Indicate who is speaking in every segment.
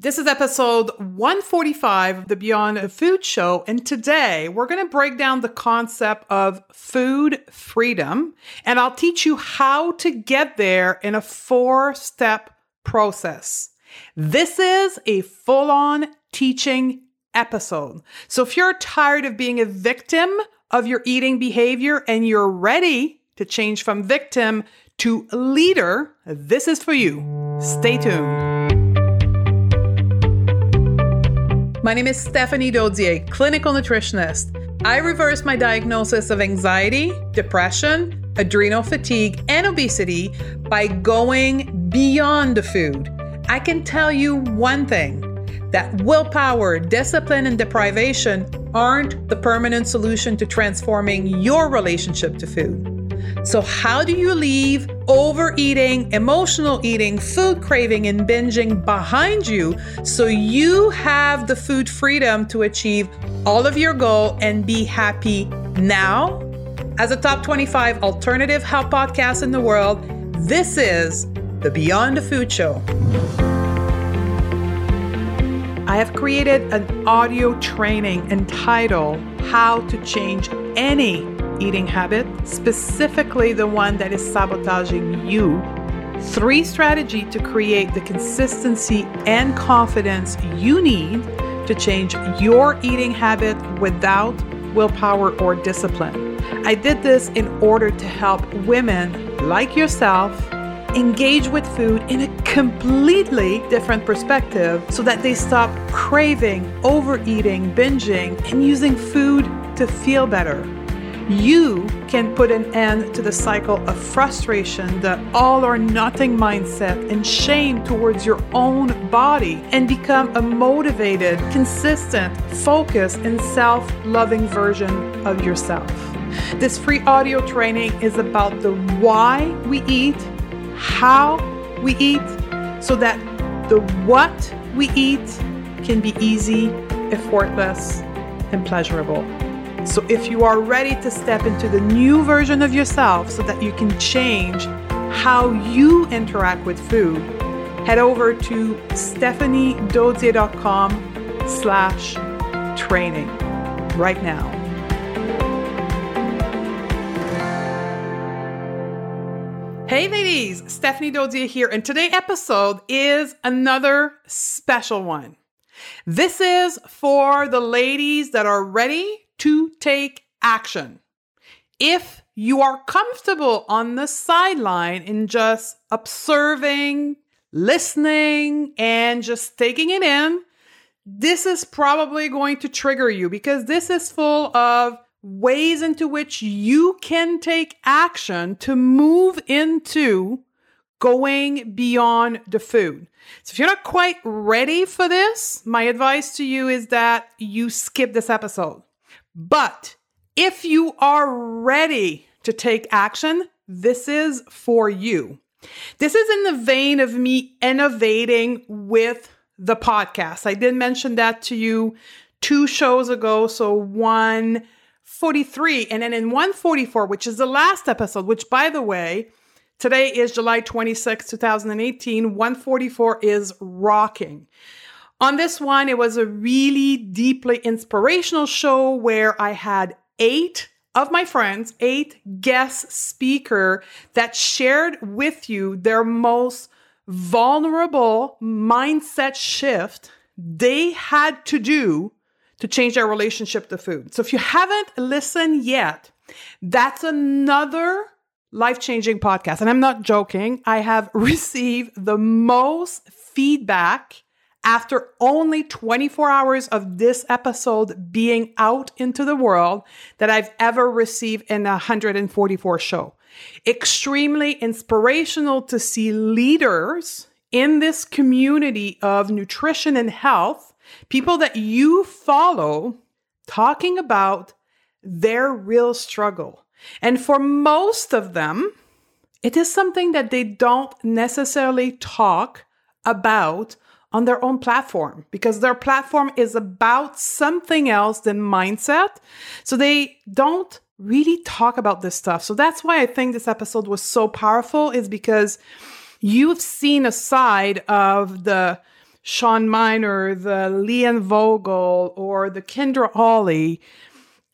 Speaker 1: This is episode 145 of the Beyond the Food Show. And today we're going to break down the concept of food freedom. And I'll teach you how to get there in a four step process. This is a full on teaching episode. So if you're tired of being a victim of your eating behavior and you're ready to change from victim to leader, this is for you. Stay tuned. My name is Stephanie Dodier, clinical nutritionist. I reversed my diagnosis of anxiety, depression, adrenal fatigue, and obesity by going beyond the food. I can tell you one thing that willpower, discipline, and deprivation aren't the permanent solution to transforming your relationship to food. So, how do you leave overeating, emotional eating, food craving, and binging behind you so you have the food freedom to achieve all of your goal and be happy now? As a top 25 alternative health podcast in the world, this is the Beyond the Food Show. I have created an audio training entitled How to Change Any eating habit, specifically the one that is sabotaging you. Three strategy to create the consistency and confidence you need to change your eating habit without willpower or discipline. I did this in order to help women like yourself engage with food in a completely different perspective so that they stop craving, overeating, binging, and using food to feel better you can put an end to the cycle of frustration, the all or nothing mindset, and shame towards your own body and become a motivated, consistent, focused, and self loving version of yourself. This free audio training is about the why we eat, how we eat, so that the what we eat can be easy, effortless, and pleasurable. So, if you are ready to step into the new version of yourself so that you can change how you interact with food, head over to stephaniedodier.com slash training right now. Hey ladies, Stephanie Dodier here, and today's episode is another special one. This is for the ladies that are ready to take action. If you are comfortable on the sideline in just observing, listening, and just taking it in, this is probably going to trigger you because this is full of ways into which you can take action to move into going beyond the food. So if you're not quite ready for this, my advice to you is that you skip this episode. But if you are ready to take action, this is for you. This is in the vein of me innovating with the podcast. I did mention that to you two shows ago. So 143 and then in 144, which is the last episode, which by the way, today is July 26, 2018. 144 is rocking. On this one, it was a really deeply inspirational show where I had eight of my friends, eight guest speaker that shared with you their most vulnerable mindset shift they had to do to change their relationship to food. So if you haven't listened yet, that's another life changing podcast. And I'm not joking. I have received the most feedback after only 24 hours of this episode being out into the world that I've ever received in a 144 show. Extremely inspirational to see leaders in this community of nutrition and health, people that you follow talking about their real struggle. And for most of them, it is something that they don't necessarily talk about on their own platform because their platform is about something else than mindset. So they don't really talk about this stuff. So that's why I think this episode was so powerful is because you've seen a side of the Shawn Mynar, the Leanne Vogel, or the Kendra Hawley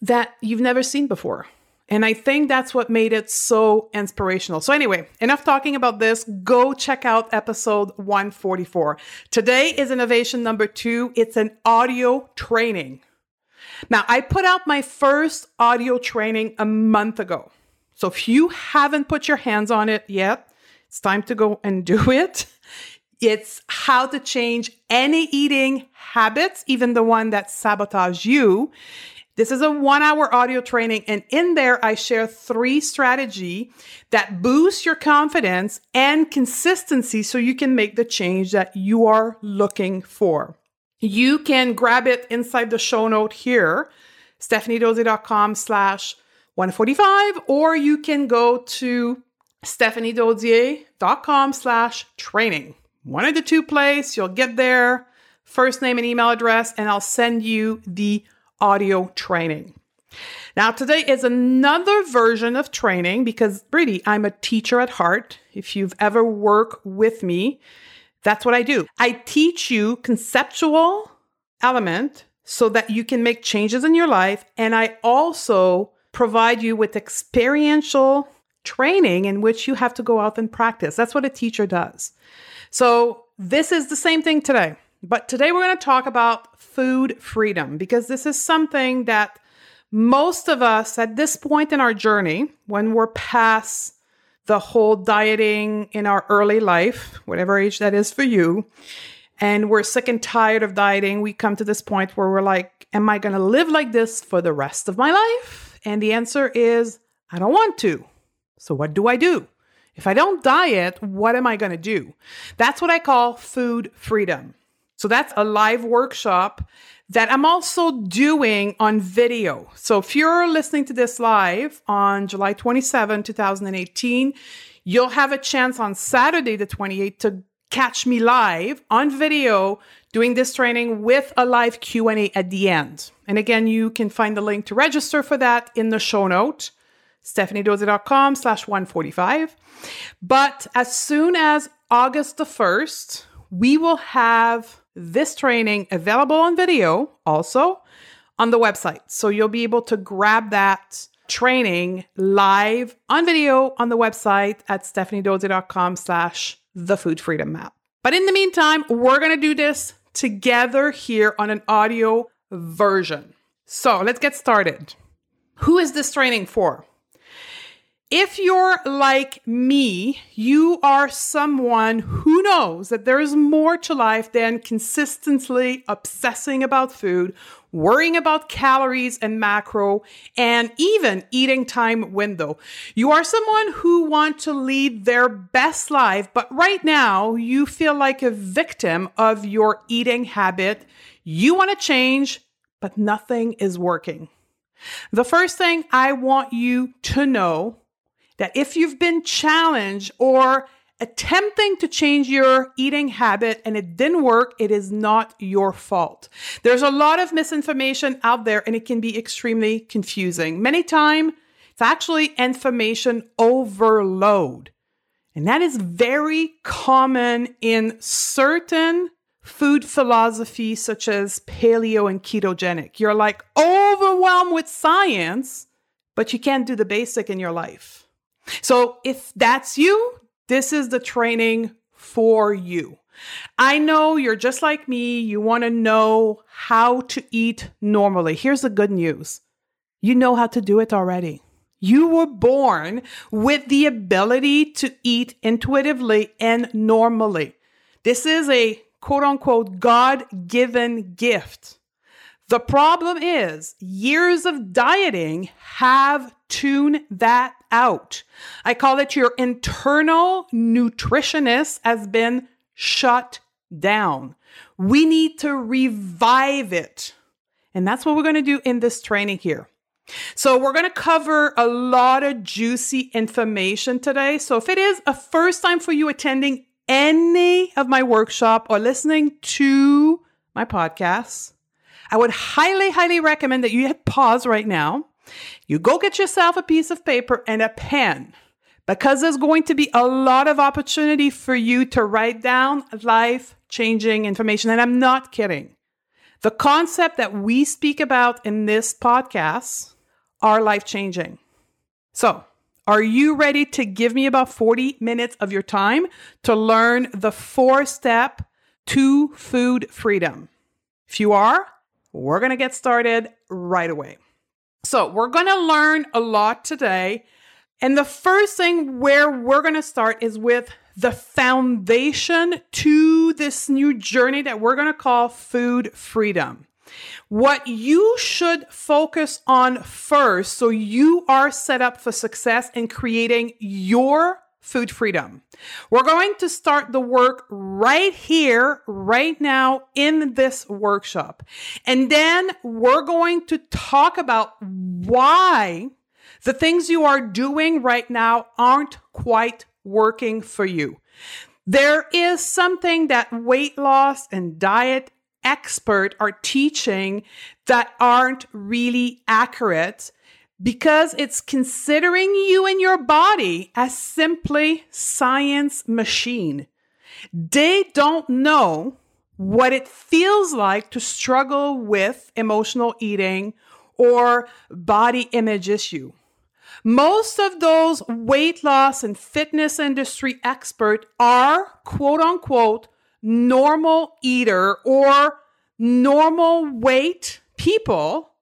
Speaker 1: that you've never seen before. And I think that's what made it so inspirational. So, anyway, enough talking about this. Go check out episode 144. Today is innovation number two. It's an audio training. Now, I put out my first audio training a month ago. So, if you haven't put your hands on it yet, it's time to go and do it. It's how to change any eating habits, even the one that sabotage you. This is a one hour audio training. And in there, I share three strategy that boost your confidence and consistency so you can make the change that you are looking for. You can grab it inside the show note here, stephaniedodier.com slash 145, or you can go to stephaniedodier.com slash training. One of the two place, you'll get there, first name and email address, and I'll send you the audio training. Now, today is another version of training because really, I'm a teacher at heart. If you've ever worked with me, that's what I do. I teach you conceptual element so that you can make changes in your life. And I also provide you with experiential training in which you have to go out and practice. That's what a teacher does. So, this is the same thing today. But today we're going to talk about food freedom because this is something that most of us at this point in our journey, when we're past the whole dieting in our early life, whatever age that is for you, and we're sick and tired of dieting, we come to this point where we're like, Am I going to live like this for the rest of my life? And the answer is, I don't want to. So, what do I do? If I don't diet, what am I going to do? That's what I call food freedom. So that's a live workshop that I'm also doing on video. So if you're listening to this live on July 27, 2018, you'll have a chance on Saturday, the 28th, to catch me live on video doing this training with a live Q&A at the end. And again, you can find the link to register for that in the show note, stephaniedodier.com slash 145. But as soon as August the 1st, we will have this training available on video also on the website. So you'll be able to grab that training live on video on the website at stephaniedodier.com slash the food freedom map. But in the meantime, we're going to do this together here on an audio version. So let's get started. Who is this training for? If you're like me, you are someone who knows that there is more to life than consistently obsessing about food, worrying about calories and macro, and even eating time window. You are someone who want to lead their best life, but right now you feel like a victim of your eating habit. You want to change, but nothing is working. The first thing I want you to know that if you've been challenged or attempting to change your eating habit and it didn't work, it is not your fault. There's a lot of misinformation out there and it can be extremely confusing. Many times, it's actually information overload. And that is very common in certain food philosophies, such as paleo and ketogenic. You're like overwhelmed with science, but you can't do the basic in your life. So if that's you, this is the training for you. I know you're just like me. You want to know how to eat normally. Here's the good news you know how to do it already. You were born with the ability to eat intuitively and normally. This is a quote unquote God given gift. The problem is years of dieting have tuned that out. I call it your internal nutritionist has been shut down. We need to revive it. And that's what we're going to do in this training here. So we're going to cover a lot of juicy information today. So if it is a first time for you attending any of my workshop or listening to my podcasts, I would highly, highly recommend that you hit pause right now. You go get yourself a piece of paper and a pen because there's going to be a lot of opportunity for you to write down life changing information. And I'm not kidding. The concept that we speak about in this podcast are life changing. So, are you ready to give me about 40 minutes of your time to learn the four step to food freedom? If you are, we're going to get started right away. So, we're going to learn a lot today. And the first thing where we're going to start is with the foundation to this new journey that we're going to call food freedom. What you should focus on first so you are set up for success in creating your food freedom. We're going to start the work right here, right now in this workshop. And then we're going to talk about why the things you are doing right now aren't quite working for you. There is something that weight loss and diet expert are teaching that aren't really accurate because it's considering you and your body as simply science machine. They don't know what it feels like to struggle with emotional eating or body image issue. Most of those weight loss and fitness industry experts are quote unquote normal eater or normal weight people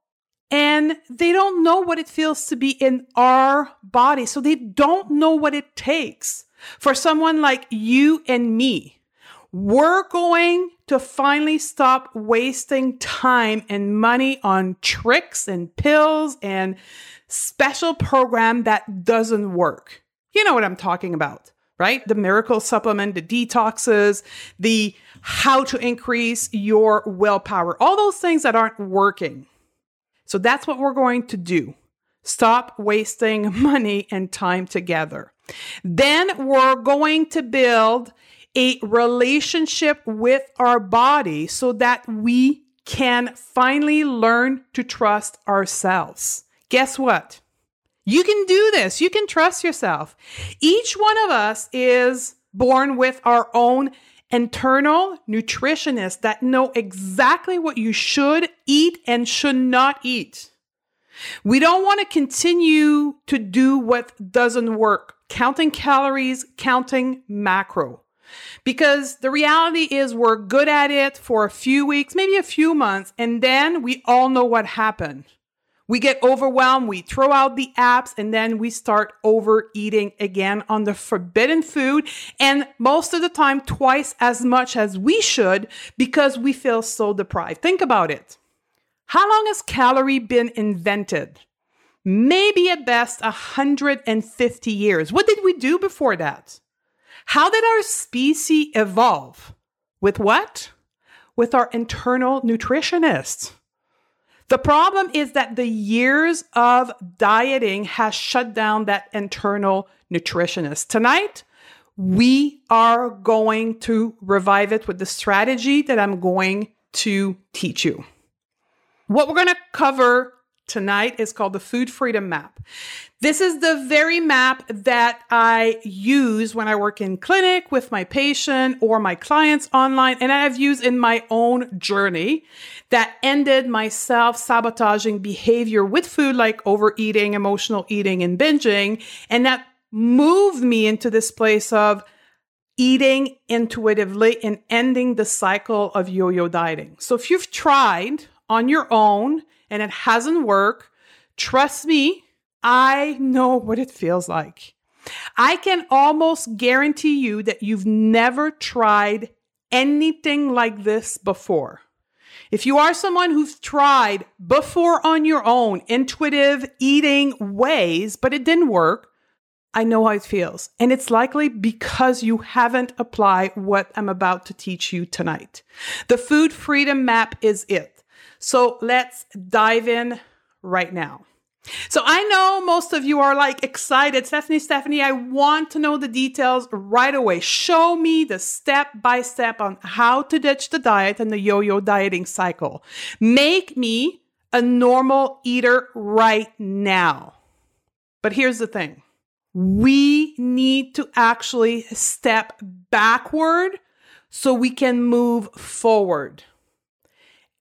Speaker 1: and they don't know what it feels to be in our body. So they don't know what it takes for someone like you and me. We're going to finally stop wasting time and money on tricks and pills and special program that doesn't work. You know what I'm talking about, right? The miracle supplement, the detoxes, the how to increase your willpower, all those things that aren't working. So that's what we're going to do. Stop wasting money and time together. Then we're going to build a relationship with our body so that we can finally learn to trust ourselves. Guess what? You can do this. You can trust yourself. Each one of us is born with our own internal nutritionists that know exactly what you should eat and should not eat. We don't want to continue to do what doesn't work, counting calories, counting macro. Because the reality is, we're good at it for a few weeks, maybe a few months, and then we all know what happened. We get overwhelmed, we throw out the apps, and then we start overeating again on the forbidden food. And most of the time, twice as much as we should because we feel so deprived. Think about it. How long has calorie been invented? Maybe at best 150 years. What did we do before that? How did our species evolve? With what? With our internal nutritionists. The problem is that the years of dieting has shut down that internal nutritionist. Tonight, we are going to revive it with the strategy that I'm going to teach you. What we're going to cover tonight is called the Food Freedom Map. This is the very map that I use when I work in clinic with my patient or my clients online, and I have used in my own journey that ended my self sabotaging behavior with food, like overeating, emotional eating, and binging, and that moved me into this place of eating intuitively and ending the cycle of yo yo dieting. So if you've tried on your own and it hasn't worked, trust me, I know what it feels like. I can almost guarantee you that you've never tried anything like this before. If you are someone who's tried before on your own intuitive eating ways, but it didn't work, I know how it feels. And it's likely because you haven't applied what I'm about to teach you tonight. The food freedom map is it. So let's dive in right now. So I know most of you are like excited. Stephanie, Stephanie, I want to know the details right away. Show me the step by step on how to ditch the diet and the yo yo dieting cycle. Make me a normal eater right now. But here's the thing we need to actually step backward so we can move forward.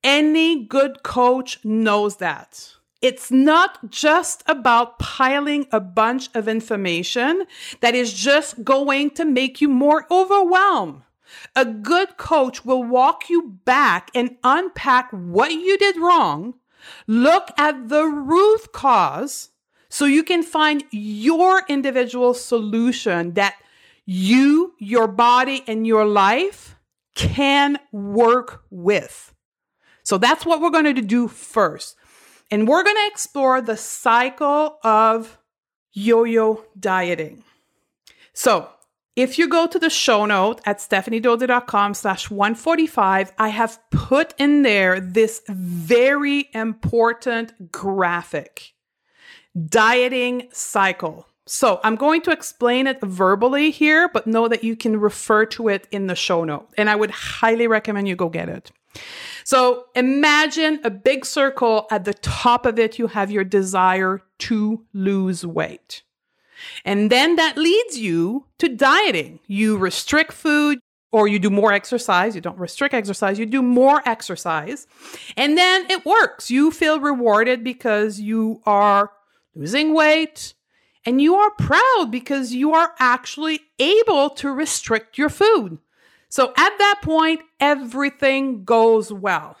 Speaker 1: Any good coach knows that. It's not just about piling a bunch of information that is just going to make you more overwhelmed. A good coach will walk you back and unpack what you did wrong, look at the root cause so you can find your individual solution that you, your body, and your life can work with. So that's what we're going to do first. And we're going to explore the cycle of yo yo dieting. So if you go to the show note at stephaniedodier.com slash 145, I have put in there this very important graphic dieting cycle. So I'm going to explain it verbally here, but know that you can refer to it in the show note. And I would highly recommend you go get it. So imagine a big circle. At the top of it, you have your desire to lose weight. And then that leads you to dieting. You restrict food or you do more exercise. You don't restrict exercise, you do more exercise. And then it works. You feel rewarded because you are losing weight and you are proud because you are actually able to restrict your food. So at that point, everything goes well.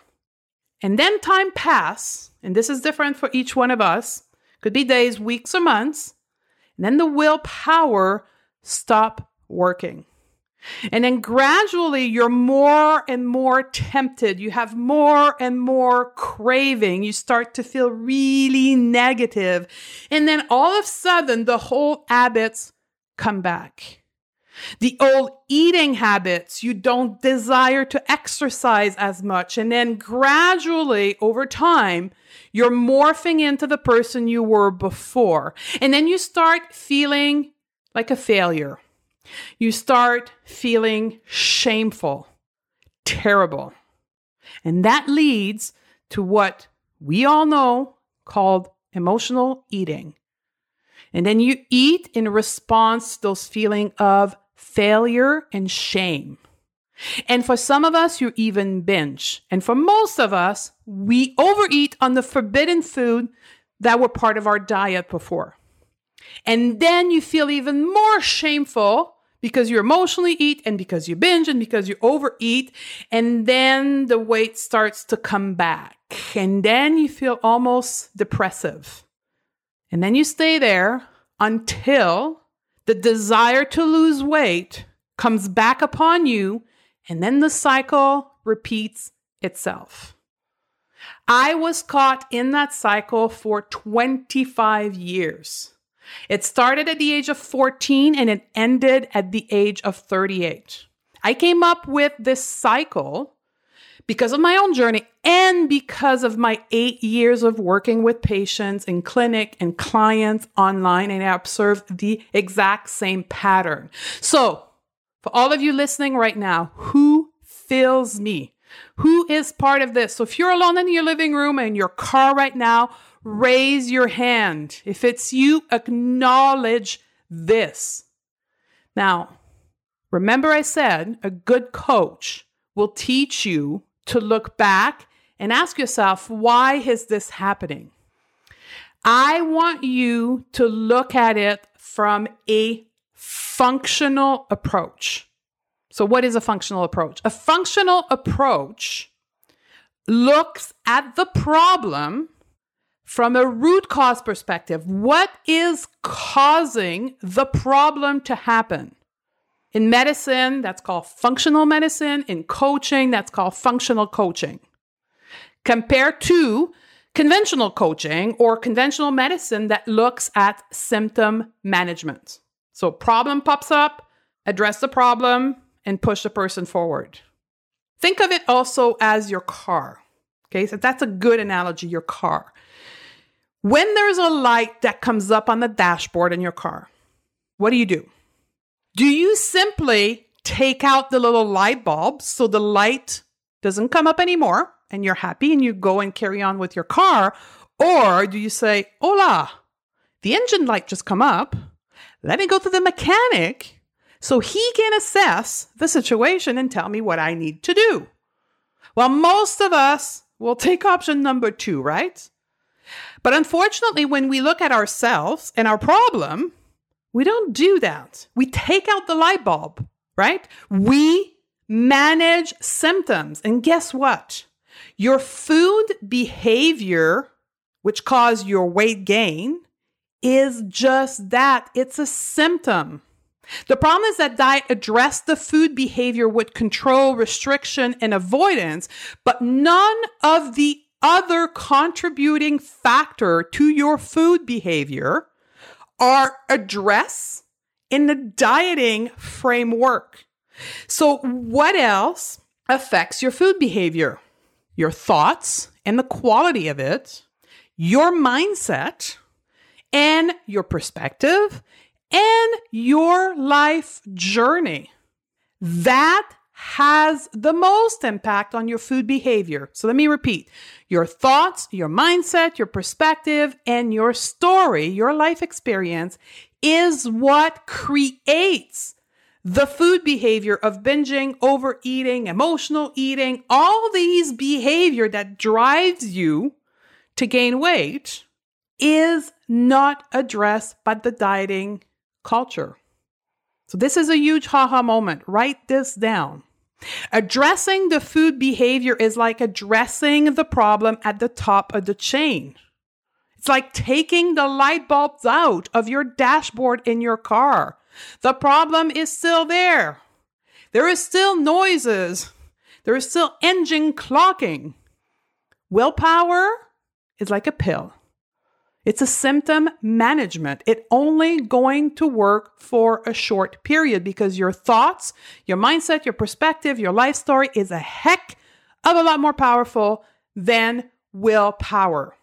Speaker 1: And then time pass, and this is different for each one of us. Could be days, weeks, or months. And then the willpower stop working. And then gradually you're more and more tempted. You have more and more craving. You start to feel really negative. And then all of a sudden the whole habits come back. The old eating habits, you don't desire to exercise as much. And then gradually over time, you're morphing into the person you were before. And then you start feeling like a failure you start feeling shameful, terrible. And that leads to what we all know called emotional eating. And then you eat in response to those feeling of failure and shame. And for some of us, you even binge. And for most of us, we overeat on the forbidden food that were part of our diet before. And then you feel even more shameful because you emotionally eat and because you binge and because you overeat. And then the weight starts to come back. And then you feel almost depressive. And then you stay there until the desire to lose weight comes back upon you. And then the cycle repeats itself. I was caught in that cycle for 25 years. It started at the age of 14 and it ended at the age of 38. I came up with this cycle because of my own journey and because of my eight years of working with patients in clinic and clients online, and I observed the exact same pattern. So, for all of you listening right now, who fills me? Who is part of this? So, if you're alone in your living room and your car right now, raise your hand. If it's you, acknowledge this. Now, remember I said a good coach will teach you to look back and ask yourself, why is this happening? I want you to look at it from a functional approach. So, what is a functional approach? A functional approach looks at the problem from a root cause perspective, what is causing the problem to happen? In medicine, that's called functional medicine. In coaching, that's called functional coaching. Compared to conventional coaching or conventional medicine that looks at symptom management. So, problem pops up, address the problem, and push the person forward. Think of it also as your car. Okay, so that's a good analogy, your car. When there's a light that comes up on the dashboard in your car, what do you do? Do you simply take out the little light bulb so the light doesn't come up anymore and you're happy and you go and carry on with your car? Or do you say, hola, the engine light just come up. Let me go to the mechanic so he can assess the situation and tell me what I need to do. Well, most of us will take option number two, right? But unfortunately, when we look at ourselves and our problem, we don't do that. We take out the light bulb, right? We manage symptoms. And guess what? Your food behavior, which caused your weight gain, is just that it's a symptom. The problem is that diet addressed the food behavior with control, restriction, and avoidance, but none of the other contributing factor to your food behavior are address in the dieting framework. So, what else affects your food behavior? Your thoughts and the quality of it, your mindset, and your perspective and your life journey. That has the most impact on your food behavior. So let me repeat your thoughts, your mindset, your perspective, and your story, your life experience is what creates the food behavior of binging, overeating, emotional eating, all these behavior that drives you to gain weight is not addressed by the dieting culture. So, this is a huge haha moment. Write this down. Addressing the food behavior is like addressing the problem at the top of the chain. It's like taking the light bulbs out of your dashboard in your car. The problem is still there. There is still noises. There is still engine clocking. Willpower is like a pill. It's a symptom management. It only going to work for a short period because your thoughts, your mindset, your perspective, your life story is a heck of a lot more powerful than willpower.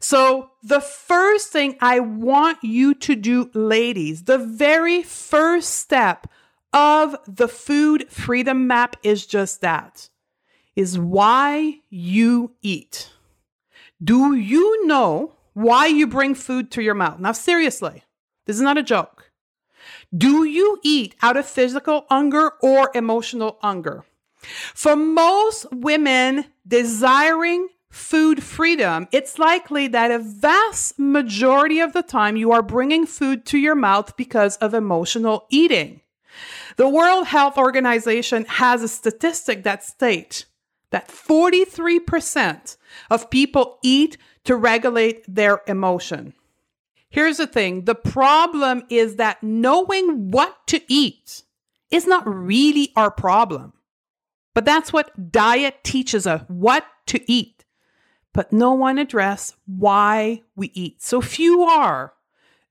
Speaker 1: So, the first thing I want you to do, ladies, the very first step of the food freedom map is just that is why you eat. Do you know why you bring food to your mouth. Now, seriously, this is not a joke. Do you eat out of physical hunger or emotional hunger? For most women desiring food freedom, it's likely that a vast majority of the time you are bringing food to your mouth because of emotional eating. The World Health Organization has a statistic that states that 43% of people eat to regulate their emotion. Here's the thing the problem is that knowing what to eat is not really our problem. But that's what diet teaches us what to eat. But no one address why we eat. So if you are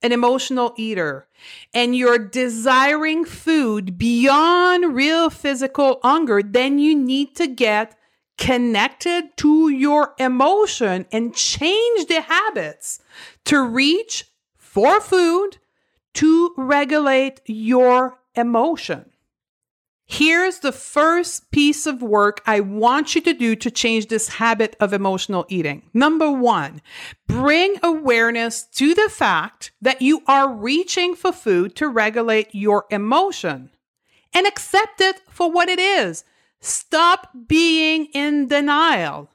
Speaker 1: an emotional eater and you're desiring food beyond real physical hunger, then you need to get connected to your emotion and change the habits to reach for food to regulate your emotion. Here's the first piece of work I want you to do to change this habit of emotional eating. Number one, bring awareness to the fact that you are reaching for food to regulate your emotion and accept it for what it is Stop being in denial.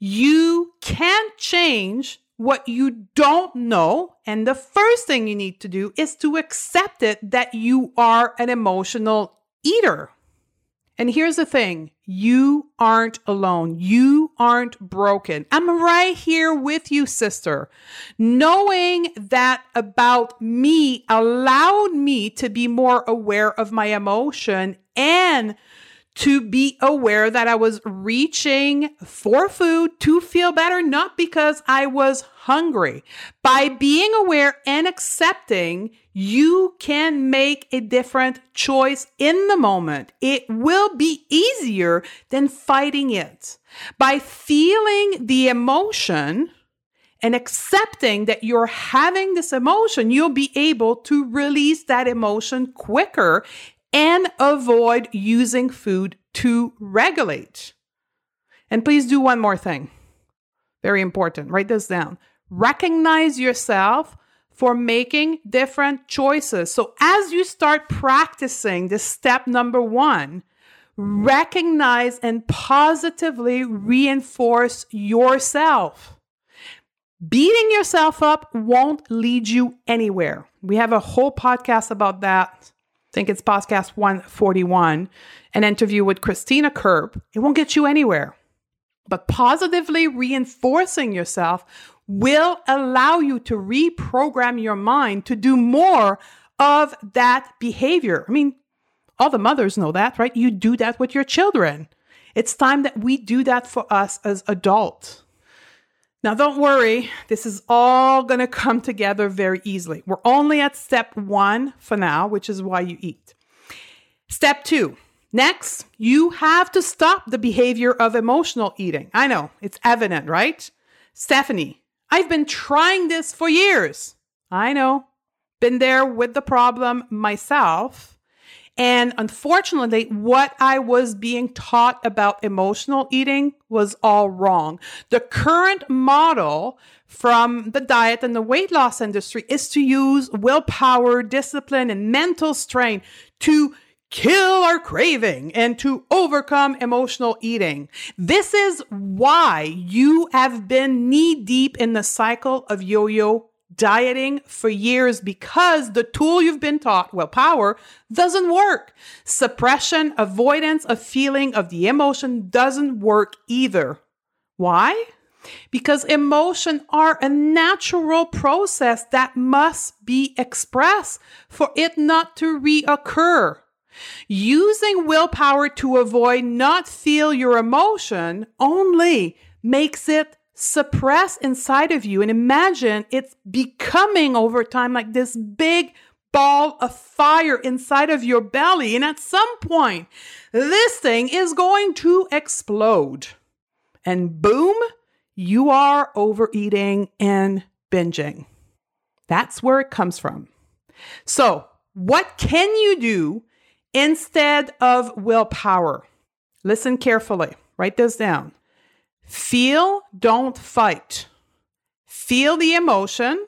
Speaker 1: You can't change what you don't know. And the first thing you need to do is to accept it that you are an emotional eater. And here's the thing you aren't alone. You aren't broken. I'm right here with you, sister. Knowing that about me allowed me to be more aware of my emotion and to be aware that I was reaching for food to feel better, not because I was hungry. By being aware and accepting, you can make a different choice in the moment. It will be easier than fighting it. By feeling the emotion, and accepting that you're having this emotion, you'll be able to release that emotion quicker and avoid using food to regulate. And please do one more thing. Very important. Write this down. Recognize yourself for making different choices. So as you start practicing this step number one, recognize and positively reinforce yourself. Beating yourself up won't lead you anywhere. We have a whole podcast about that. Think it's podcast 141, an interview with Christina Kerb. It won't get you anywhere. But positively reinforcing yourself will allow you to reprogram your mind to do more of that behavior. I mean, all the mothers know that, right? You do that with your children. It's time that we do that for us as adults. Now, don't worry, this is all going to come together very easily. We're only at step one for now, which is why you eat. Step two. Next, you have to stop the behavior of emotional eating. I know, it's evident, right? Stephanie, I've been trying this for years. I know, been there with the problem myself. And unfortunately, what I was being taught about emotional eating was all wrong. The current model from the diet and the weight loss industry is to use willpower, discipline, and mental strength to kill our craving and to overcome emotional eating. This is why you have been knee deep in the cycle of yo yo dieting for years because the tool you've been taught, willpower, doesn't work. Suppression, avoidance of feeling of the emotion doesn't work either. Why? Because emotion are a natural process that must be expressed for it not to reoccur. Using willpower to avoid not feel your emotion only makes it suppress inside of you and imagine it's becoming over time like this big ball of fire inside of your belly. And at some point, this thing is going to explode. And boom, you are overeating and binging. That's where it comes from. So, what can you do instead of willpower? Listen carefully, write this down. Feel, don't fight. Feel the emotion.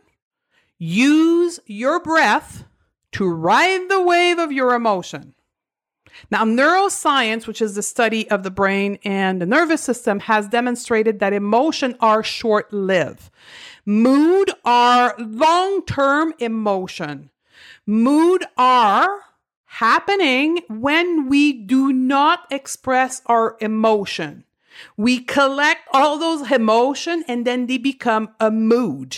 Speaker 1: Use your breath to ride the wave of your emotion. Now, neuroscience, which is the study of the brain and the nervous system, has demonstrated that emotion are short lived. Mood are long term emotion. Mood are happening when we do not express our emotion. We collect all those emotion and then they become a mood.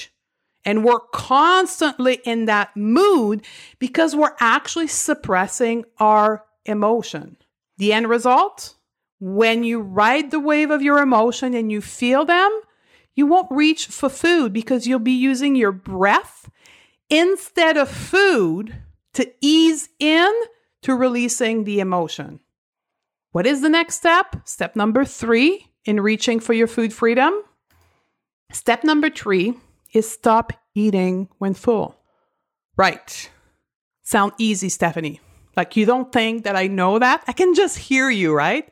Speaker 1: And we're constantly in that mood because we're actually suppressing our emotion. The end result? When you ride the wave of your emotion and you feel them, you won't reach for food because you'll be using your breath instead of food to ease in to releasing the emotion. What is the next step? Step number three in reaching for your food freedom. Step number three is stop eating when full. Right. Sound easy, Stephanie. Like you don't think that I know that? I can just hear you, right?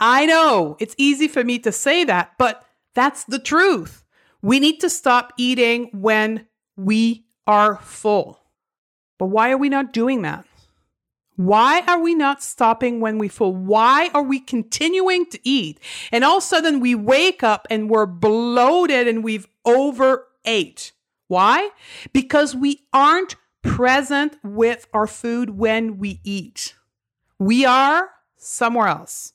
Speaker 1: I know it's easy for me to say that, but that's the truth. We need to stop eating when we are full. But why are we not doing that? Why are we not stopping when we full? Why are we continuing to eat? And all of a sudden we wake up and we're bloated and we've overate. Why? Because we aren't present with our food when we eat. We are somewhere else.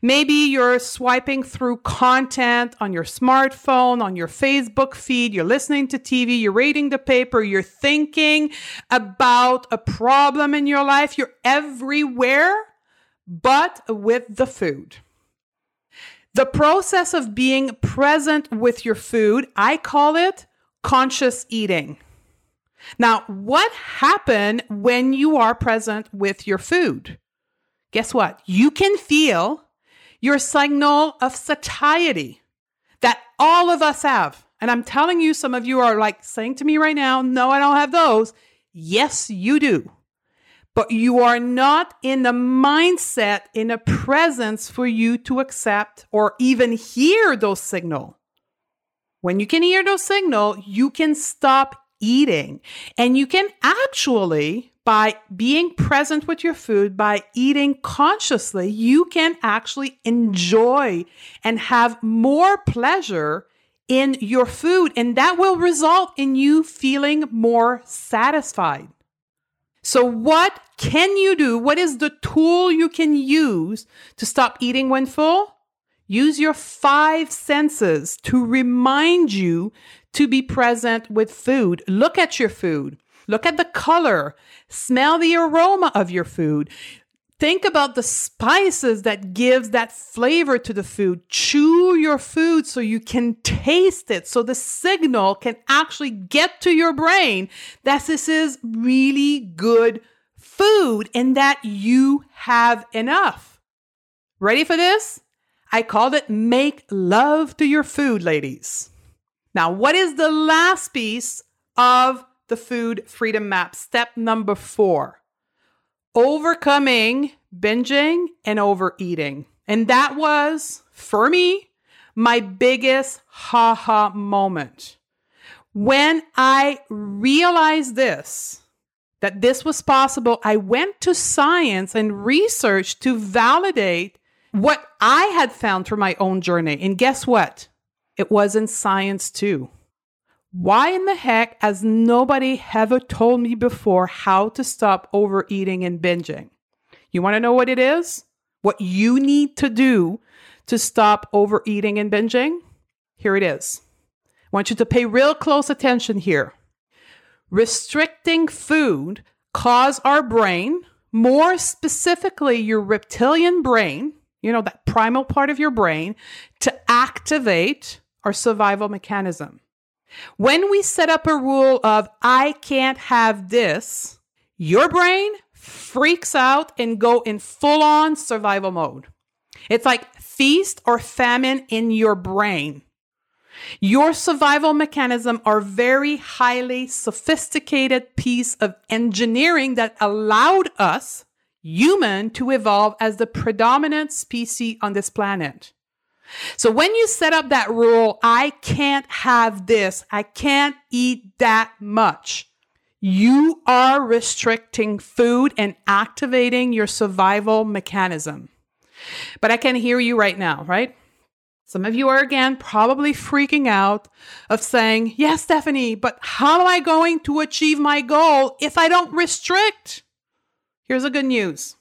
Speaker 1: Maybe you're swiping through content on your smartphone, on your Facebook feed, you're listening to TV, you're reading the paper, you're thinking about a problem in your life. You're everywhere but with the food. The process of being present with your food, I call it conscious eating. Now, what happened when you are present with your food? Guess what? You can feel your signal of satiety that all of us have. And I'm telling you, some of you are like saying to me right now, no, I don't have those. Yes, you do. But you are not in the mindset, in a presence for you to accept or even hear those signal. When you can hear those signal, you can stop eating. And you can actually, by being present with your food, by eating consciously, you can actually enjoy and have more pleasure in your food. And that will result in you feeling more satisfied. So, what can you do? What is the tool you can use to stop eating when full? Use your five senses to remind you to be present with food. Look at your food. Look at the color. Smell the aroma of your food. Think about the spices that gives that flavor to the food. Chew your food so you can taste it. So the signal can actually get to your brain that this is really good food and that you have enough. Ready for this? I called it make love to your food, ladies. Now, what is the last piece of the food freedom map? Step number four overcoming binging and overeating. And that was, for me, my biggest ha ha moment. When I realized this, that this was possible, I went to science and research to validate what I had found through my own journey. And guess what? It was in science too. Why in the heck has nobody ever told me before how to stop overeating and binging? You want to know what it is? What you need to do to stop overeating and binging? Here it is. I want you to pay real close attention here. Restricting food cause our brain, more specifically your reptilian brain, you know, that primal part of your brain, to activate our survival mechanism. When we set up a rule of, I can't have this, your brain freaks out and go in full on survival mode. It's like feast or famine in your brain. Your survival mechanism are very highly sophisticated piece of engineering that allowed us human to evolve as the predominant species on this planet. So when you set up that rule, I can't have this, I can't eat that much, you are restricting food and activating your survival mechanism. But I can hear you right now, right? Some of you are again probably freaking out of saying, Yes, Stephanie, but how am I going to achieve my goal if I don't restrict? Here's the good news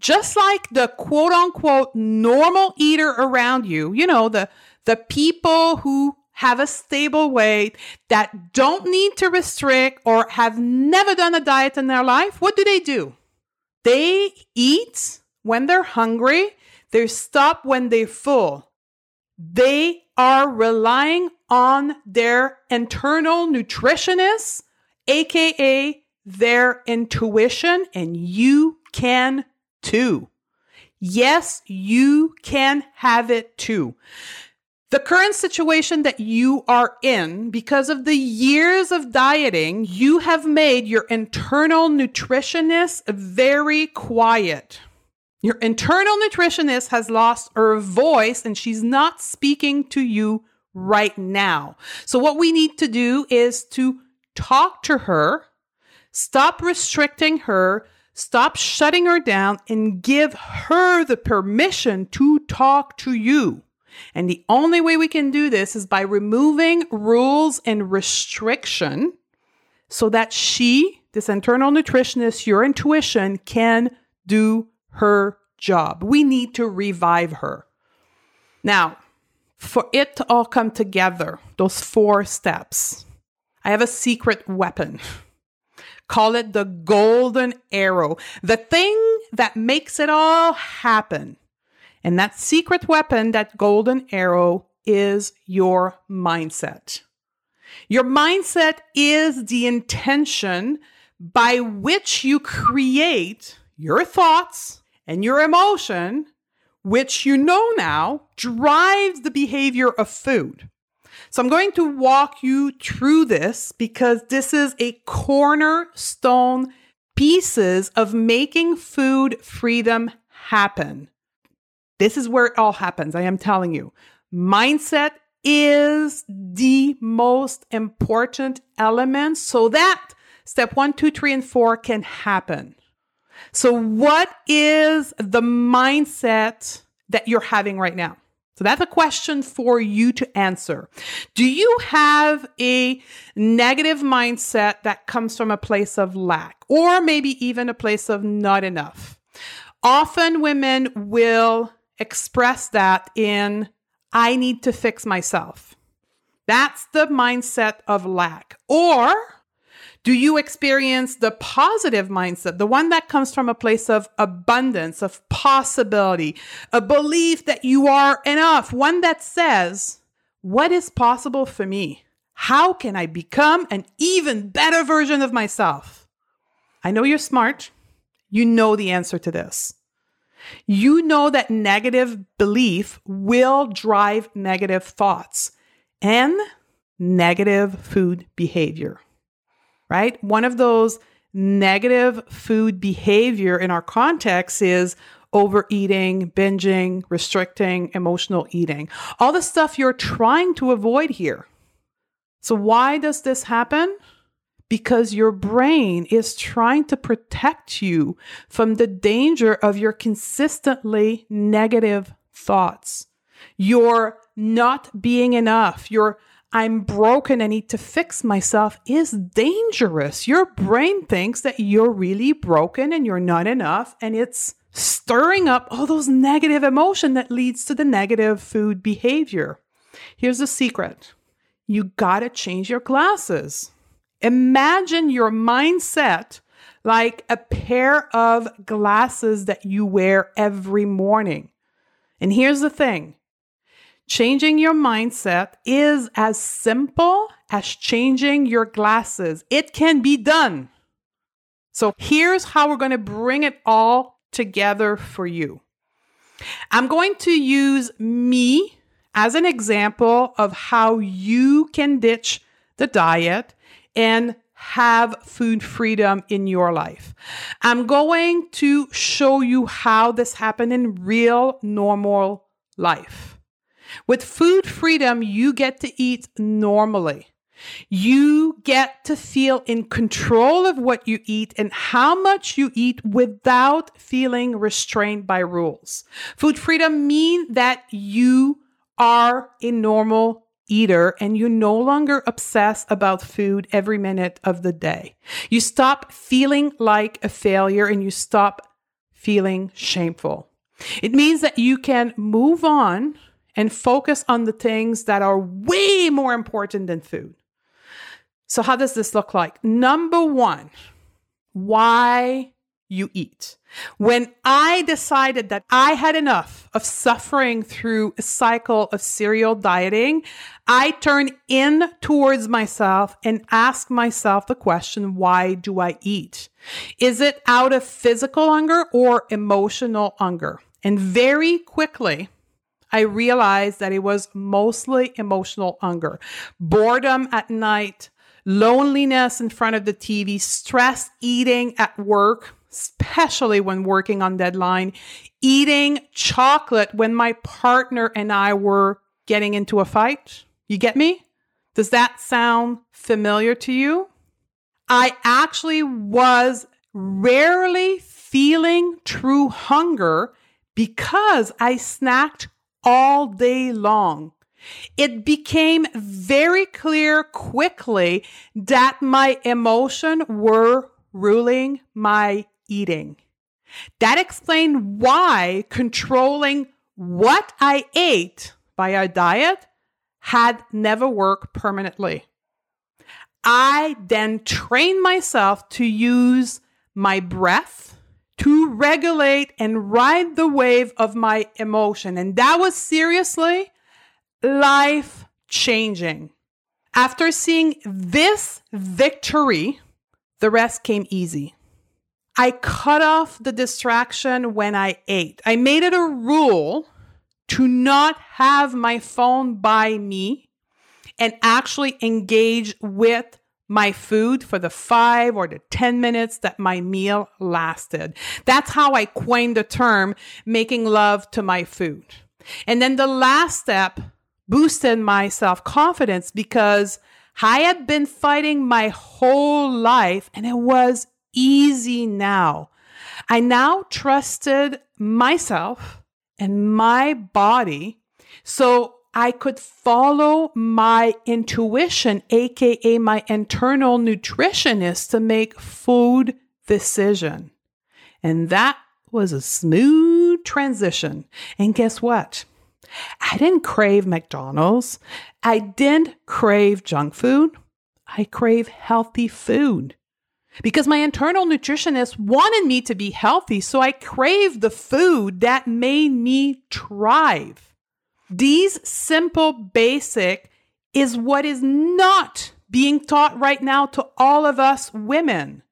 Speaker 1: just like the quote unquote normal eater around you, you know, the, the people who have a stable weight that don't need to restrict or have never done a diet in their life, what do they do? They eat when they're hungry, they stop when they're full. They are relying on their internal nutritionist, aka their intuition, and you can too. Yes, you can have it too. The current situation that you are in, because of the years of dieting, you have made your internal nutritionist very quiet. Your internal nutritionist has lost her voice and she's not speaking to you right now. So, what we need to do is to talk to her, stop restricting her, Stop shutting her down and give her the permission to talk to you. And the only way we can do this is by removing rules and restriction so that she, this internal nutritionist, your intuition, can do her job. We need to revive her. Now, for it to all come together, those four steps, I have a secret weapon. Call it the golden arrow, the thing that makes it all happen. And that secret weapon, that golden arrow, is your mindset. Your mindset is the intention by which you create your thoughts and your emotion, which you know now drives the behavior of food. So I'm going to walk you through this because this is a cornerstone pieces of making food freedom happen. This is where it all happens. I am telling you. Mindset is the most important element so that step one, two, three, and four can happen. So, what is the mindset that you're having right now? So, that's a question for you to answer. Do you have a negative mindset that comes from a place of lack or maybe even a place of not enough? Often women will express that in I need to fix myself. That's the mindset of lack. Or do you experience the positive mindset, the one that comes from a place of abundance, of possibility, a belief that you are enough, one that says, What is possible for me? How can I become an even better version of myself? I know you're smart. You know the answer to this you know that negative belief will drive negative thoughts and negative food behavior, right? One of those negative food behavior in our context is overeating, binging, restricting, emotional eating, all the stuff you're trying to avoid here. So, why does this happen? because your brain is trying to protect you from the danger of your consistently negative thoughts. Your not being enough, your I'm broken, I need to fix myself is dangerous. Your brain thinks that you're really broken and you're not enough, and it's stirring up all those negative emotion that leads to the negative food behavior. Here's the secret. You got to change your glasses. Imagine your mindset like a pair of glasses that you wear every morning. And here's the thing changing your mindset is as simple as changing your glasses, it can be done. So here's how we're going to bring it all together for you. I'm going to use me as an example of how you can ditch the diet and have food freedom in your life. I'm going to show you how this happened in real normal life. With food freedom, you get to eat normally. You get to feel in control of what you eat and how much you eat without feeling restrained by rules. Food freedom means that you are a normal eater and you no longer obsess about food every minute of the day. You stop feeling like a failure and you stop feeling shameful. It means that you can move on and focus on the things that are way more important than food. So, how does this look like? Number one, why you eat. When I decided that I had enough of suffering through a cycle of serial dieting, I turned in towards myself and asked myself the question, why do I eat? Is it out of physical hunger or emotional hunger? And very quickly, I realized that it was mostly emotional hunger, boredom at night, loneliness in front of the TV, stress eating at work, especially when working on deadline, eating chocolate when my partner and I were getting into a fight. You get me? Does that sound familiar to you? I actually was rarely feeling true hunger because I snacked all day long. It became very clear quickly that my emotion were ruling my eating. That explained why controlling what I ate by a diet had never worked permanently. I then trained myself to use my breath to regulate and ride the wave of my emotion. And that was seriously life changing. After seeing this victory, the rest came easy. I cut off the distraction when I ate. I made it a rule to not have my phone by me and actually engage with my food for the five or the 10 minutes that my meal lasted. That's how I coined the term making love to my food. And then the last step boosted my self confidence because I had been fighting my whole life and it was easy now. I now trusted myself and my body so I could follow my intuition, aka my internal nutritionist, to make food decision. And that was a smooth transition. And guess what? I didn't crave McDonald's. I didn't crave junk food. I crave healthy food because my internal nutritionist wanted me to be healthy. So I craved the food that made me thrive. These simple basic is what is not being taught right now to all of us women.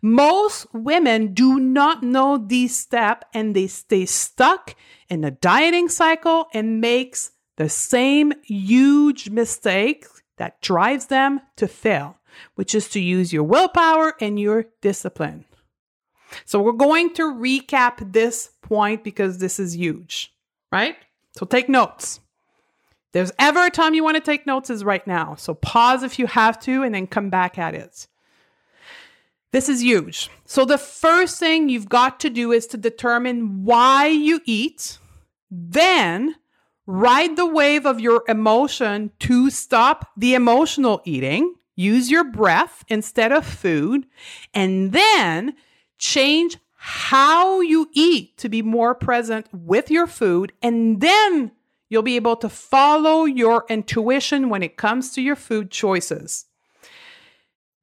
Speaker 1: Most women do not know these steps and they stay stuck in the dieting cycle and makes the same huge mistake that drives them to fail, which is to use your willpower and your discipline. So we're going to recap this point because this is huge, right? So take notes. There's ever a time you want to take notes is right now. So pause if you have to and then come back at it. This is huge. So, the first thing you've got to do is to determine why you eat, then ride the wave of your emotion to stop the emotional eating. Use your breath instead of food, and then change how you eat to be more present with your food. And then you'll be able to follow your intuition when it comes to your food choices.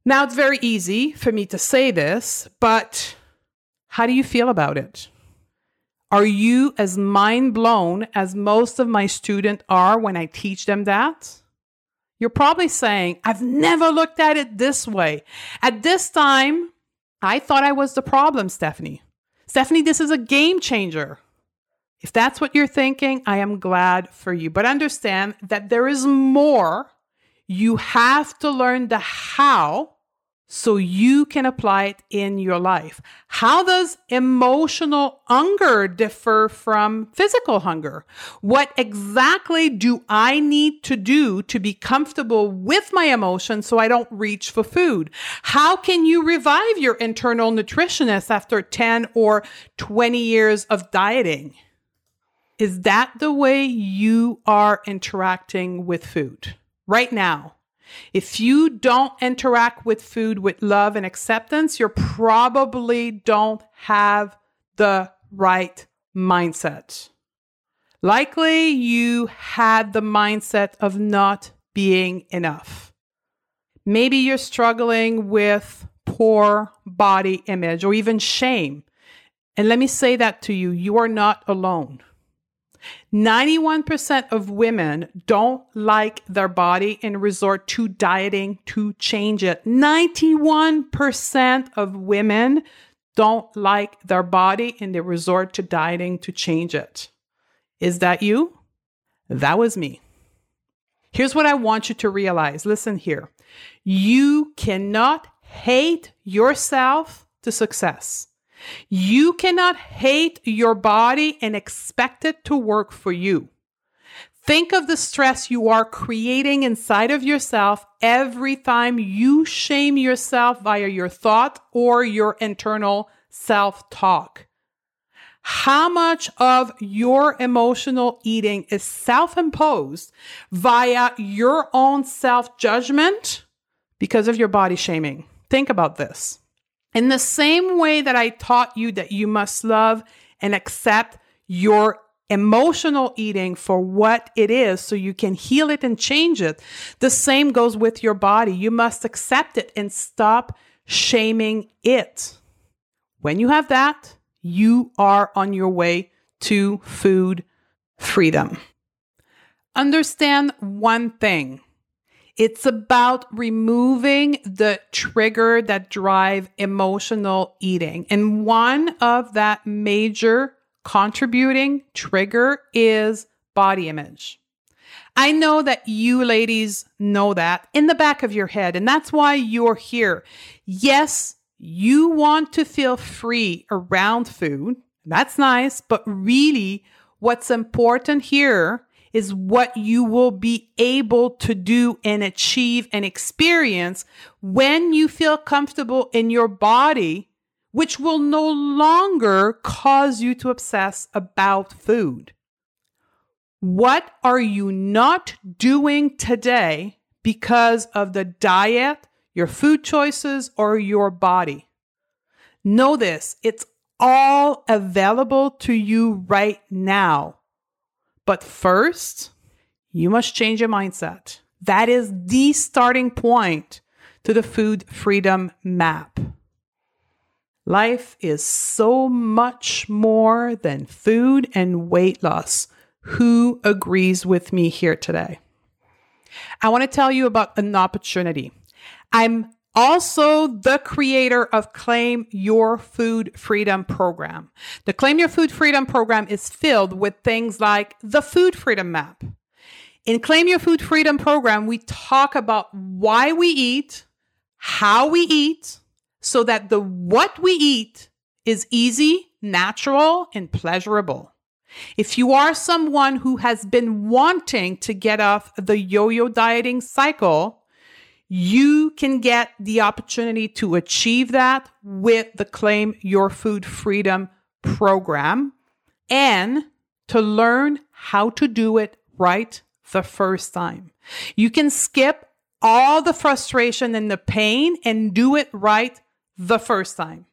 Speaker 1: Now, it's very easy for me to say this, but how do you feel about it? Are you as mind blown as most of my students are when I teach them that? You're probably saying, I've never looked at it this way. At this time, I thought I was the problem, Stephanie. Stephanie, this is a game changer. If that's what you're thinking, I am glad for you. But understand that there is more. You have to learn the how so you can apply it in your life. How does emotional hunger differ from physical hunger? What exactly do I need to do to be comfortable with my emotions so I don't reach for food? How can you revive your internal nutritionist after 10 or 20 years of dieting? Is that the way you are interacting with food right now? If you don't interact with food with love and acceptance, you probably don't have the right mindset. Likely you had the mindset of not being enough. Maybe you're struggling with poor body image or even shame. And let me say that to you you are not alone. 91% of women don't like their body and resort to dieting to change it. 91% of women don't like their body and they resort to dieting to change it. Is that you? That was me. Here's what I want you to realize. Listen here. You cannot hate yourself to success. You cannot hate your body and expect it to work for you. Think of the stress you are creating inside of yourself every time you shame yourself via your thought or your internal self talk. How much of your emotional eating is self imposed via your own self judgment because of your body shaming? Think about this. In the same way that I taught you that you must love and accept your emotional eating for what it is so you can heal it and change it, the same goes with your body. You must accept it and stop shaming it. When you have that, you are on your way to food freedom. Understand one thing it's about removing the trigger that drive emotional eating. And one of that major contributing trigger is body image. I know that you ladies know that in the back of your head, and that's why you're here. Yes, you want to feel free around food. That's nice, but really, what's important here is what you will be able to do and achieve and experience when you feel comfortable in your body, which will no longer cause you to obsess about food. What are you not doing today because of the diet, your food choices, or your body? Know this it's all available to you right now. But first, you must change your mindset. That is the starting point to the food freedom map. Life is so much more than food and weight loss. Who agrees with me here today? I want to tell you about an opportunity. I'm also the creator of Claim Your Food Freedom program. The Claim Your Food Freedom program is filled with things like the Food Freedom Map. In Claim Your Food Freedom program, we talk about why we eat, how we eat, so that the what we eat is easy, natural, and pleasurable. If you are someone who has been wanting to get off the yo yo dieting cycle, you can get the opportunity to achieve that with the Claim Your Food Freedom program and to learn how to do it right the first time. You can skip all the frustration and the pain and do it right the first time.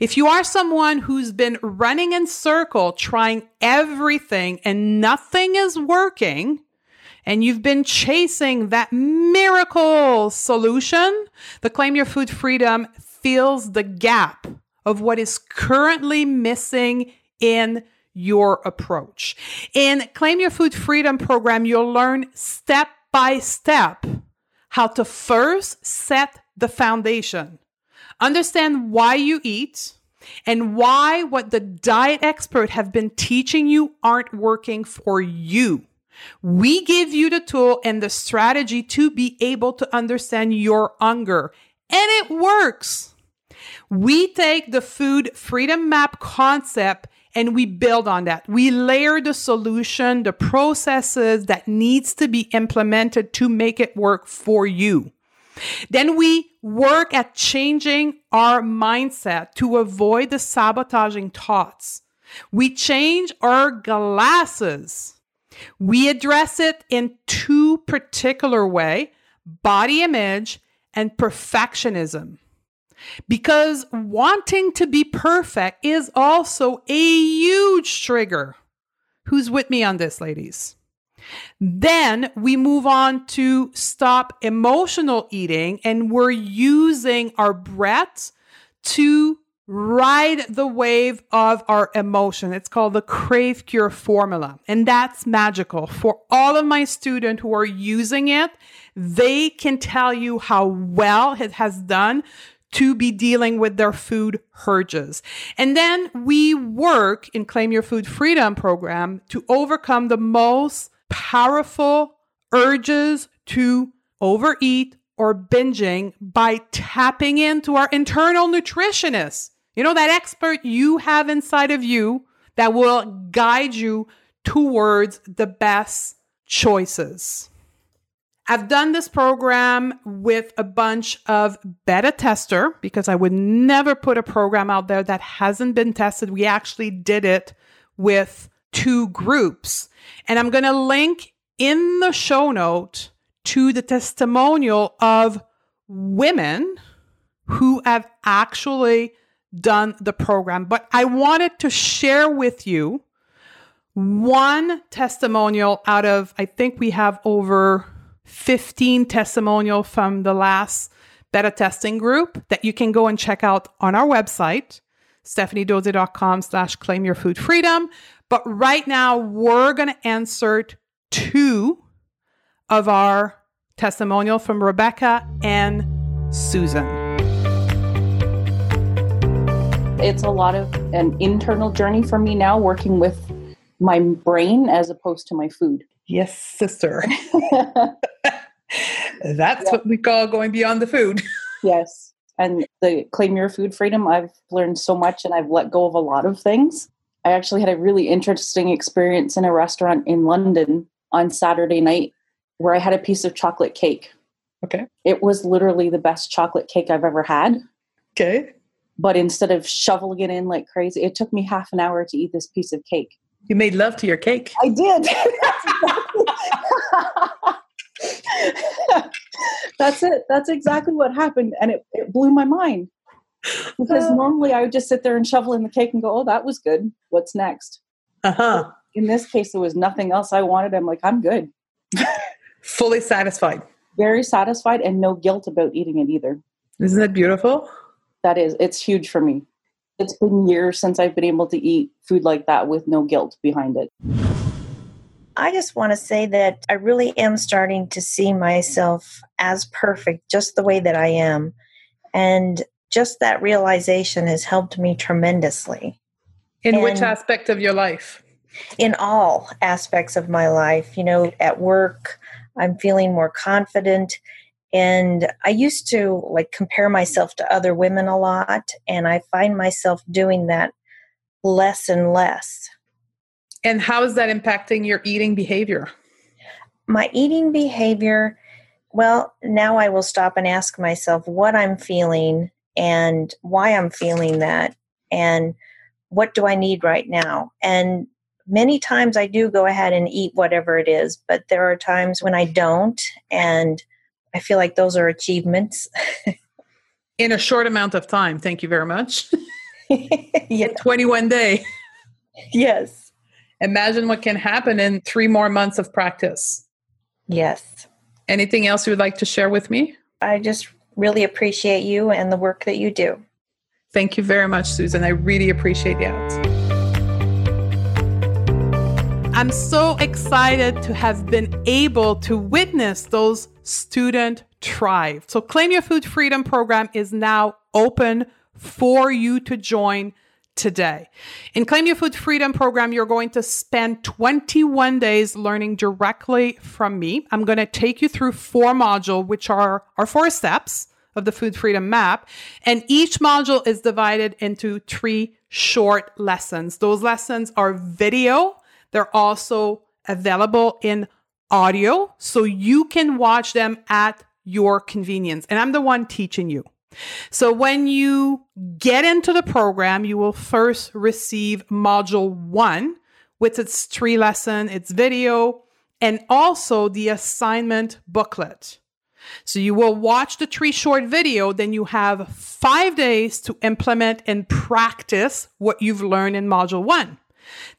Speaker 1: If you are someone who's been running in circle trying everything and nothing is working, and you've been chasing that miracle solution, the Claim Your Food Freedom fills the gap of what is currently missing in your approach. In Claim Your Food Freedom program, you'll learn step by step how to first set the foundation. Understand why you eat and why what the diet expert have been teaching you aren't working for you. We give you the tool and the strategy to be able to understand your hunger. And it works. We take the food freedom map concept and we build on that. We layer the solution, the processes that needs to be implemented to make it work for you. Then we work at changing our mindset to avoid the sabotaging thoughts. We change our glasses we address it in two particular way, body image and perfectionism. Because wanting to be perfect is also a huge trigger. Who's with me on this, ladies? Then we move on to stop emotional eating, and we're using our breath to ride the wave of our emotion. It's called the Crave Cure formula. And that's magical. For all of my students who are using it, they can tell you how well it has done to be dealing with their food urges. And then we work in Claim Your Food Freedom program to overcome the most powerful urges to overeat or binging by tapping into our internal nutritionist. You know, that expert you have inside of you that will guide you towards the best choices. I've done this program with a bunch of beta tester because I would never put a program out there that hasn't been tested. We actually did it with two groups. And I'm going to link in the show note to the testimonial of women who have actually done the program, but I wanted to share with you one testimonial out of, I think we have over 15 testimonial from the last beta testing group that you can go and check out on our website, stephaniedodier.com slash claim your food freedom. But right now we're going to insert two of our testimonial from Rebecca and Susan
Speaker 2: it's a lot of an internal journey for me now working with my brain as opposed to my food.
Speaker 1: Yes, sister. That's yeah. what we call going beyond the food.
Speaker 2: yes. And the claim your food freedom, I've learned so much and I've let go of a lot of things. I actually had a really interesting experience in a restaurant in London on Saturday night where I had a piece of chocolate cake.
Speaker 1: Okay.
Speaker 2: It was literally the best chocolate cake I've ever had.
Speaker 1: Okay.
Speaker 2: But instead of shoveling it in like crazy, it took me half an hour to eat this piece of cake.
Speaker 1: You made love to your cake.
Speaker 2: I did. That's it. That's exactly what happened. And it, it blew my mind. Because
Speaker 1: Oh.
Speaker 2: normally I would just sit there and shovel in the cake and go, oh, that was good. What's next?
Speaker 1: Uh huh.
Speaker 2: In this case, there was nothing else I wanted. I'm like, I'm good.
Speaker 1: Fully satisfied.
Speaker 2: Very satisfied and no guilt about eating it either.
Speaker 1: Isn't that beautiful?
Speaker 2: That is, it's huge for me. It's been years since I've been able to eat food like that with no guilt behind it.
Speaker 3: I just want to say that I really am starting to see myself as perfect, just the way that I am. And just that realization has helped me tremendously
Speaker 1: In which aspect of your life?
Speaker 3: in all aspects of my life. You know, at work, I'm feeling more confident. And I used to like compare myself to other women a lot. And I find myself doing that less and less.
Speaker 1: And how is that impacting your eating behavior?
Speaker 3: my eating behavior well now i will stop and ask myself what i'm feeling and why i'm feeling that and what do i need right now and many times i do go ahead and eat whatever it is but there are times when i don't and i feel like those are achievements
Speaker 1: In a short amount of time. Thank you very much.
Speaker 3: yeah.
Speaker 1: 21 day.
Speaker 3: yes
Speaker 1: Imagine what can happen in three more months of practice.
Speaker 3: yes
Speaker 1: Anything else you would like to share with me?
Speaker 3: i just really appreciate you and the work that you do
Speaker 1: Thank you very much, Susan. I really appreciate that. I'm so excited to have been able to witness those student thrive. So Claim Your Food Freedom program is now open for you to join today. In Claim Your Food Freedom program, you're going to spend 21 days learning directly from me. I'm going to take you through four modules, which are our four steps of the Food Freedom Map. And each module is divided into three short lessons. Those lessons are video. They're also available in audio, so you can watch them at your convenience. And I'm the one teaching you. So when you get into the program, you will first receive module one with its three lesson, its video, and also the assignment booklet. So you will watch the three short video, then you have five days to implement and practice what you've learned in module one.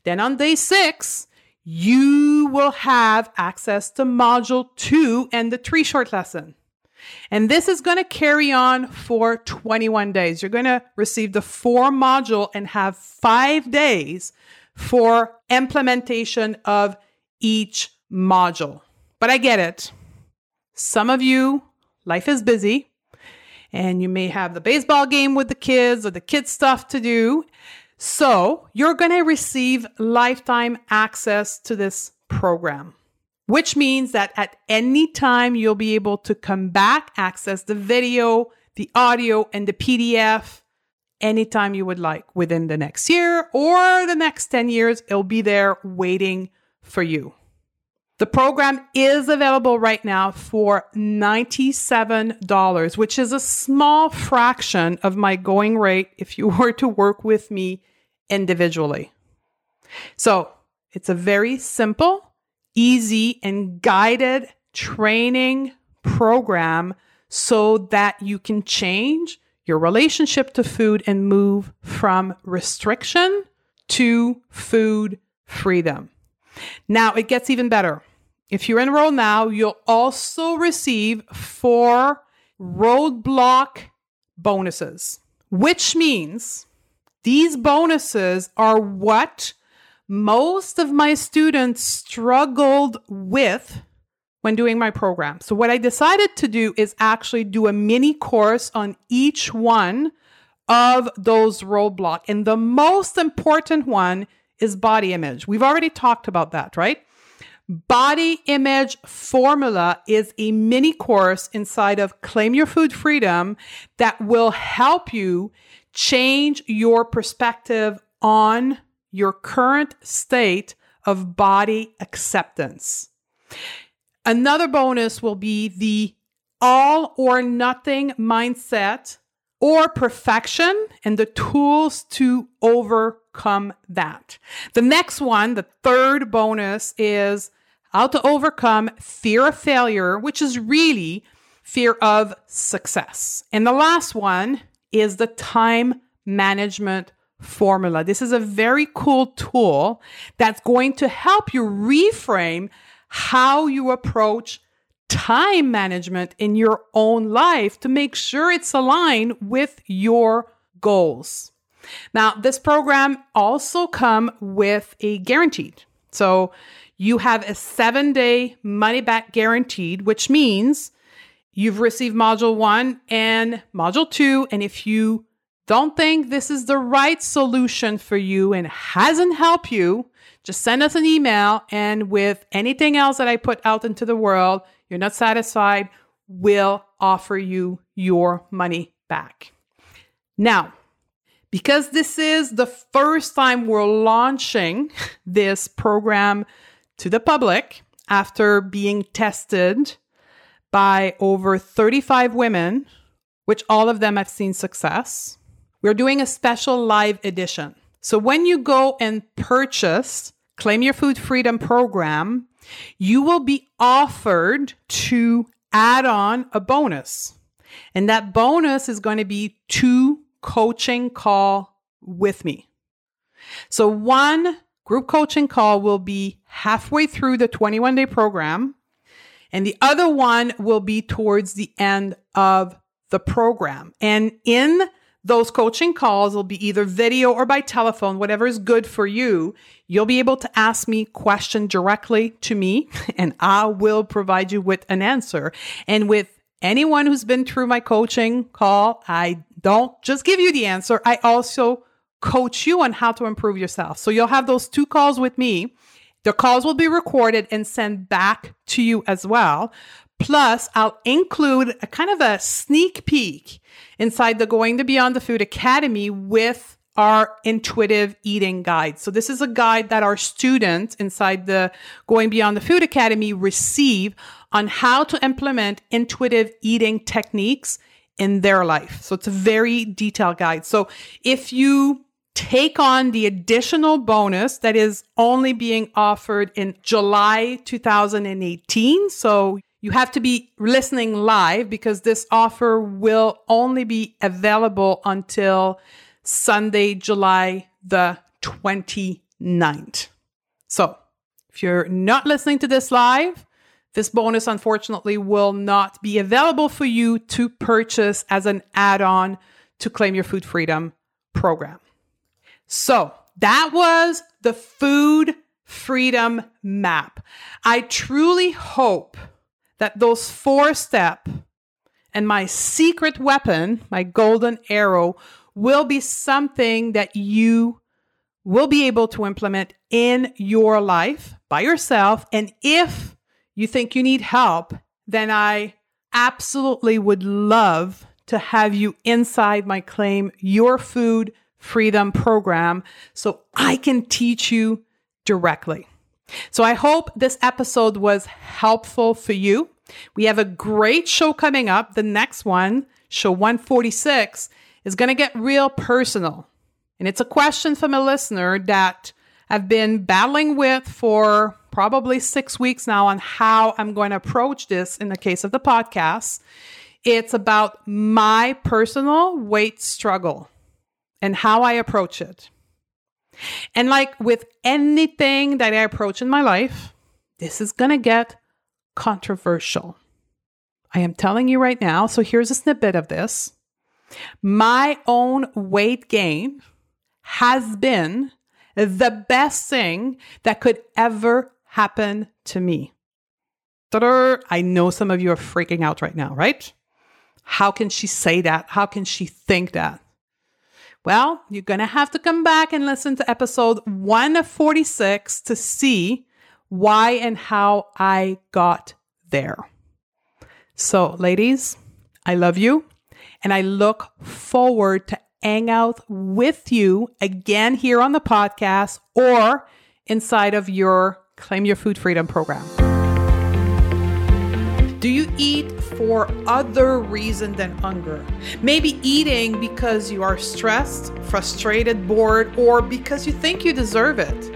Speaker 1: Then on day six, you will have access to module two and the three short lesson. And this is going to carry on for 21 days. You're going to receive the four module and have five days for implementation of each module. But I get it. Some of you, life is busy and you may have the baseball game with the kids or the kids stuff to do. So you're going to receive lifetime access to this program, which means that at any time you'll be able to come back, access the video, the audio, and the PDF anytime you would like within the next year or the next 10 years. It'll be there waiting for you. The program is available right now for $97, which is a small fraction of my going rate if you were to work with me individually. So it's a very simple, easy, and guided training program so that you can change your relationship to food and move from restriction to food freedom. Now it gets even better. If you enroll now, you'll also receive four roadblock bonuses, which means these bonuses are what most of my students struggled with when doing my program. So, what I decided to do is actually do a mini course on each one of those roadblock. And the most important one is body image. We've already talked about that, right? Body image formula is a mini course inside of Claim Your Food Freedom that will help you change your perspective on your current state of body acceptance. Another bonus will be the all or nothing mindset or perfection and the tools to overcome that. The next one, the third bonus, is how to overcome fear of failure, which is really fear of success. And the last one is the time management formula. This is a very cool tool that's going to help you reframe how you approach time management in your own life to make sure it's aligned with your goals. Now, this program also come with a guaranteed. So you have a seven day money back guaranteed, which means you've received module one and module two. And if you don't think this is the right solution for you and hasn't helped you, just send us an email. And with anything else that I put out into the world, you're not satisfied, we'll offer you your money back. Now, because this is the first time we're launching this program to the public after being tested by over 35 women, which all of them have seen success. We're doing a special live edition. So when you go and purchase Claim Your Food Freedom program, you will be offered to add on a bonus. And that bonus is going to be two coaching call with me. So one group coaching call will be halfway through the 21 day program and the other one will be towards the end of the program. And in those coaching calls will be either video or by telephone, whatever is good for you. You'll be able to ask me question directly to me and I will provide you with an answer. And with anyone who's been through my coaching call, I don't just give you the answer. I also coach you on how to improve yourself. So you'll have those two calls with me. The calls will be recorded and sent back to you as well. Plus, I'll include a kind of a sneak peek inside the Going to Beyond the Food Academy with our intuitive eating guide. So this is a guide that our students inside the Going Beyond the Food Academy receive on how to implement intuitive eating techniques in their life. So it's a very detailed guide. So if you take on the additional bonus that is only being offered in July 2018, so you have to be listening live because this offer will only be available until Sunday, July the 29th. So if you're not listening to this live, this bonus unfortunately will not be available for you to purchase as an add on to Claim Your Food Freedom program. So that was the Food Freedom Map. I truly hope that those four step and my secret weapon, my golden arrow, will be something that you will be able to implement in your life by yourself. And if you think you need help, then I absolutely would love to have you inside my Claim Your Food Freedom program so I can teach you directly. So I hope this episode was helpful for you. We have a great show coming up. The next one, show 146, is going to get real personal. And it's a question from a listener that I've been battling with for probably six weeks now on how I'm going to approach this in the case of the podcast. It's about my personal weight struggle and how I approach it. And like with anything that I approach in my life, this is going to get controversial. I am telling you right now. So here's a snippet of this. My own weight gain has been the best thing that could ever happen to me. Ta-da! I know some of you are freaking out right now, right? How can she say that? How can she think that? Well, you're going to have to come back and listen to episode 146 to see why and how I got there. So, ladies, I love you and I look forward to hang out with you again here on the podcast or inside of your Claim Your Food Freedom program. Eat for other reason than hunger. Maybe eating because you are stressed, frustrated, bored, or because you think you deserve it.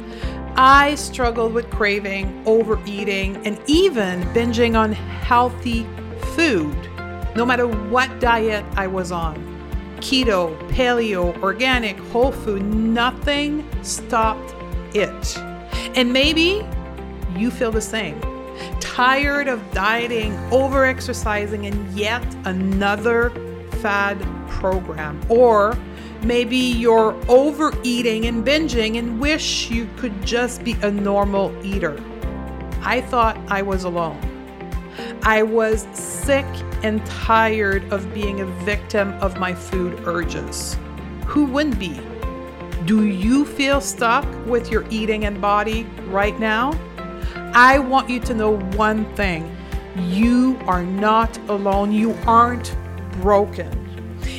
Speaker 1: I struggled with craving, overeating, and even binging on healthy food, no matter what diet I was on keto, paleo, organic, whole food, nothing stopped it. And maybe you feel the same. Tired of dieting, over exercising, and yet another fad program. Or maybe you're overeating and binging and wish you could just be a normal eater. I thought I was alone. I was sick and tired of being a victim of my food urges. Who wouldn't be? Do you feel stuck with your eating and body right now? I want you to know one thing you are not alone, you aren't broken.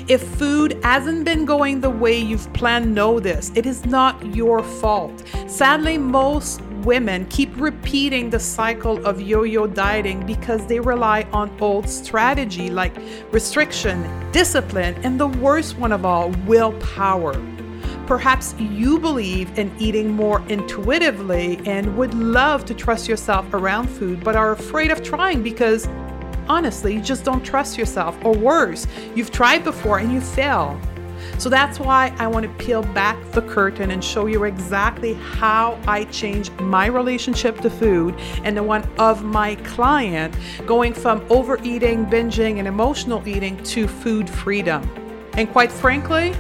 Speaker 1: If food hasn't been going the way you've planned, know this it is not your fault. Sadly, most women keep repeating the cycle of yo yo dieting because they rely on old strategy like restriction, discipline, and the worst one of all, willpower. Perhaps you believe in eating more intuitively and would love to trust yourself around food, but are afraid of trying because honestly, you just don't trust yourself. Or worse, you've tried before and you fail. So that's why I want to peel back the curtain and show you exactly how I changed my relationship to food and the one of my client, going from overeating, binging, and emotional eating to food freedom. And quite frankly,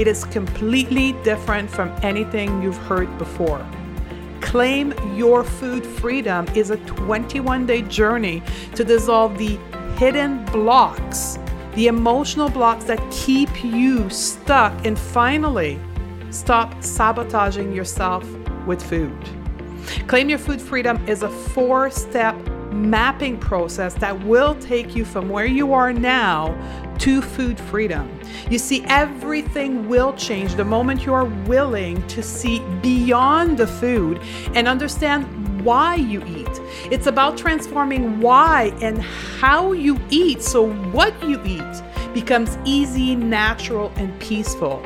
Speaker 1: it is completely different from anything you've heard before. Claim Your Food Freedom is a 21 day journey to dissolve the hidden blocks, the emotional blocks that keep you stuck, and finally, stop sabotaging yourself with food. Claim Your Food Freedom is a four step mapping process that will take you from where you are now to food freedom. You see, everything will change the moment you are willing to see beyond the food and understand why you eat. It's about transforming why and how you eat so what you eat becomes easy, natural, and peaceful.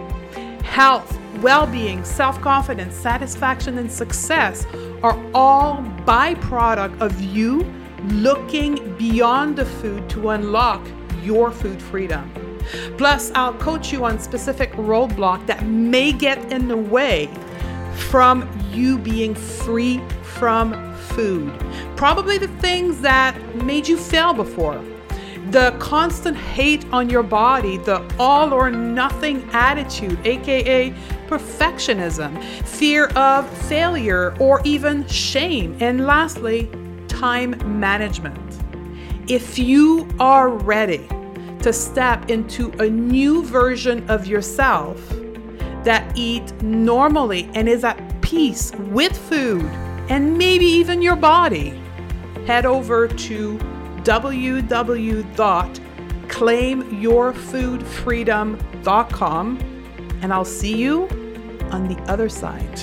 Speaker 1: Health, well being, self confidence, satisfaction, and success are all byproduct of you looking beyond the food to unlock your food freedom. Plus, I'll coach you on specific roadblock that may get in the way from you being free from food. Probably the things that made you fail before. The constant hate on your body, the all or nothing attitude, aka perfectionism, fear of failure, or even shame. And lastly, time management. If you are ready to step into a new version of yourself that eat normally and is at peace with food and maybe even your body, head over to www.claimyourfoodfreedom.com and I'll see you on the other side.